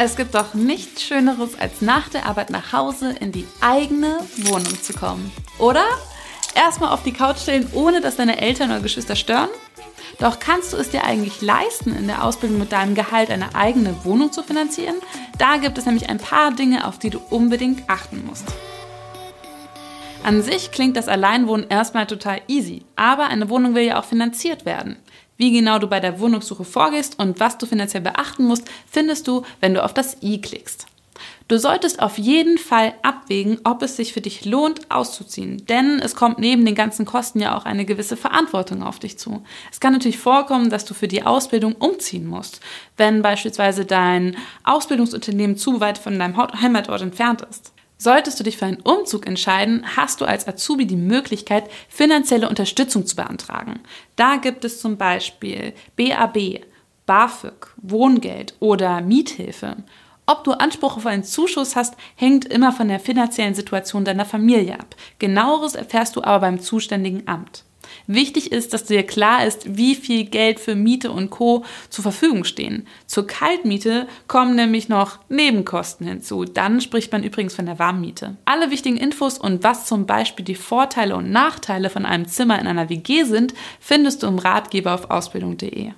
Es gibt doch nichts Schöneres, als nach der Arbeit nach Hause in die eigene Wohnung zu kommen. Oder? Erstmal auf die Couch stellen, ohne dass deine Eltern oder Geschwister stören? Doch kannst du es dir eigentlich leisten, in der Ausbildung mit deinem Gehalt eine eigene Wohnung zu finanzieren? Da gibt es nämlich ein paar Dinge, auf die du unbedingt achten musst. An sich klingt das Alleinwohnen erstmal total easy, aber eine Wohnung will ja auch finanziert werden. Wie genau du bei der Wohnungssuche vorgehst und was du finanziell beachten musst, findest du, wenn du auf das i klickst. Du solltest auf jeden Fall abwägen, ob es sich für dich lohnt, auszuziehen. Denn es kommt neben den ganzen Kosten ja auch eine gewisse Verantwortung auf dich zu. Es kann natürlich vorkommen, dass du für die Ausbildung umziehen musst, wenn beispielsweise dein Ausbildungsunternehmen zu weit von deinem Heimatort entfernt ist. Solltest du dich für einen Umzug entscheiden, hast du als Azubi die Möglichkeit, finanzielle Unterstützung zu beantragen. Da gibt es zum Beispiel BAB, BAföG, Wohngeld oder Miethilfe. Ob du Anspruch auf einen Zuschuss hast, hängt immer von der finanziellen Situation deiner Familie ab. Genaueres erfährst du aber beim zuständigen Amt. Wichtig ist, dass dir klar ist, wie viel Geld für Miete und Co. zur Verfügung stehen. Zur Kaltmiete kommen nämlich noch Nebenkosten hinzu. Dann spricht man übrigens von der Warmmiete. Alle wichtigen Infos und was zum Beispiel die Vorteile und Nachteile von einem Zimmer in einer WG sind, findest du im Ratgeber auf ausbildung.de.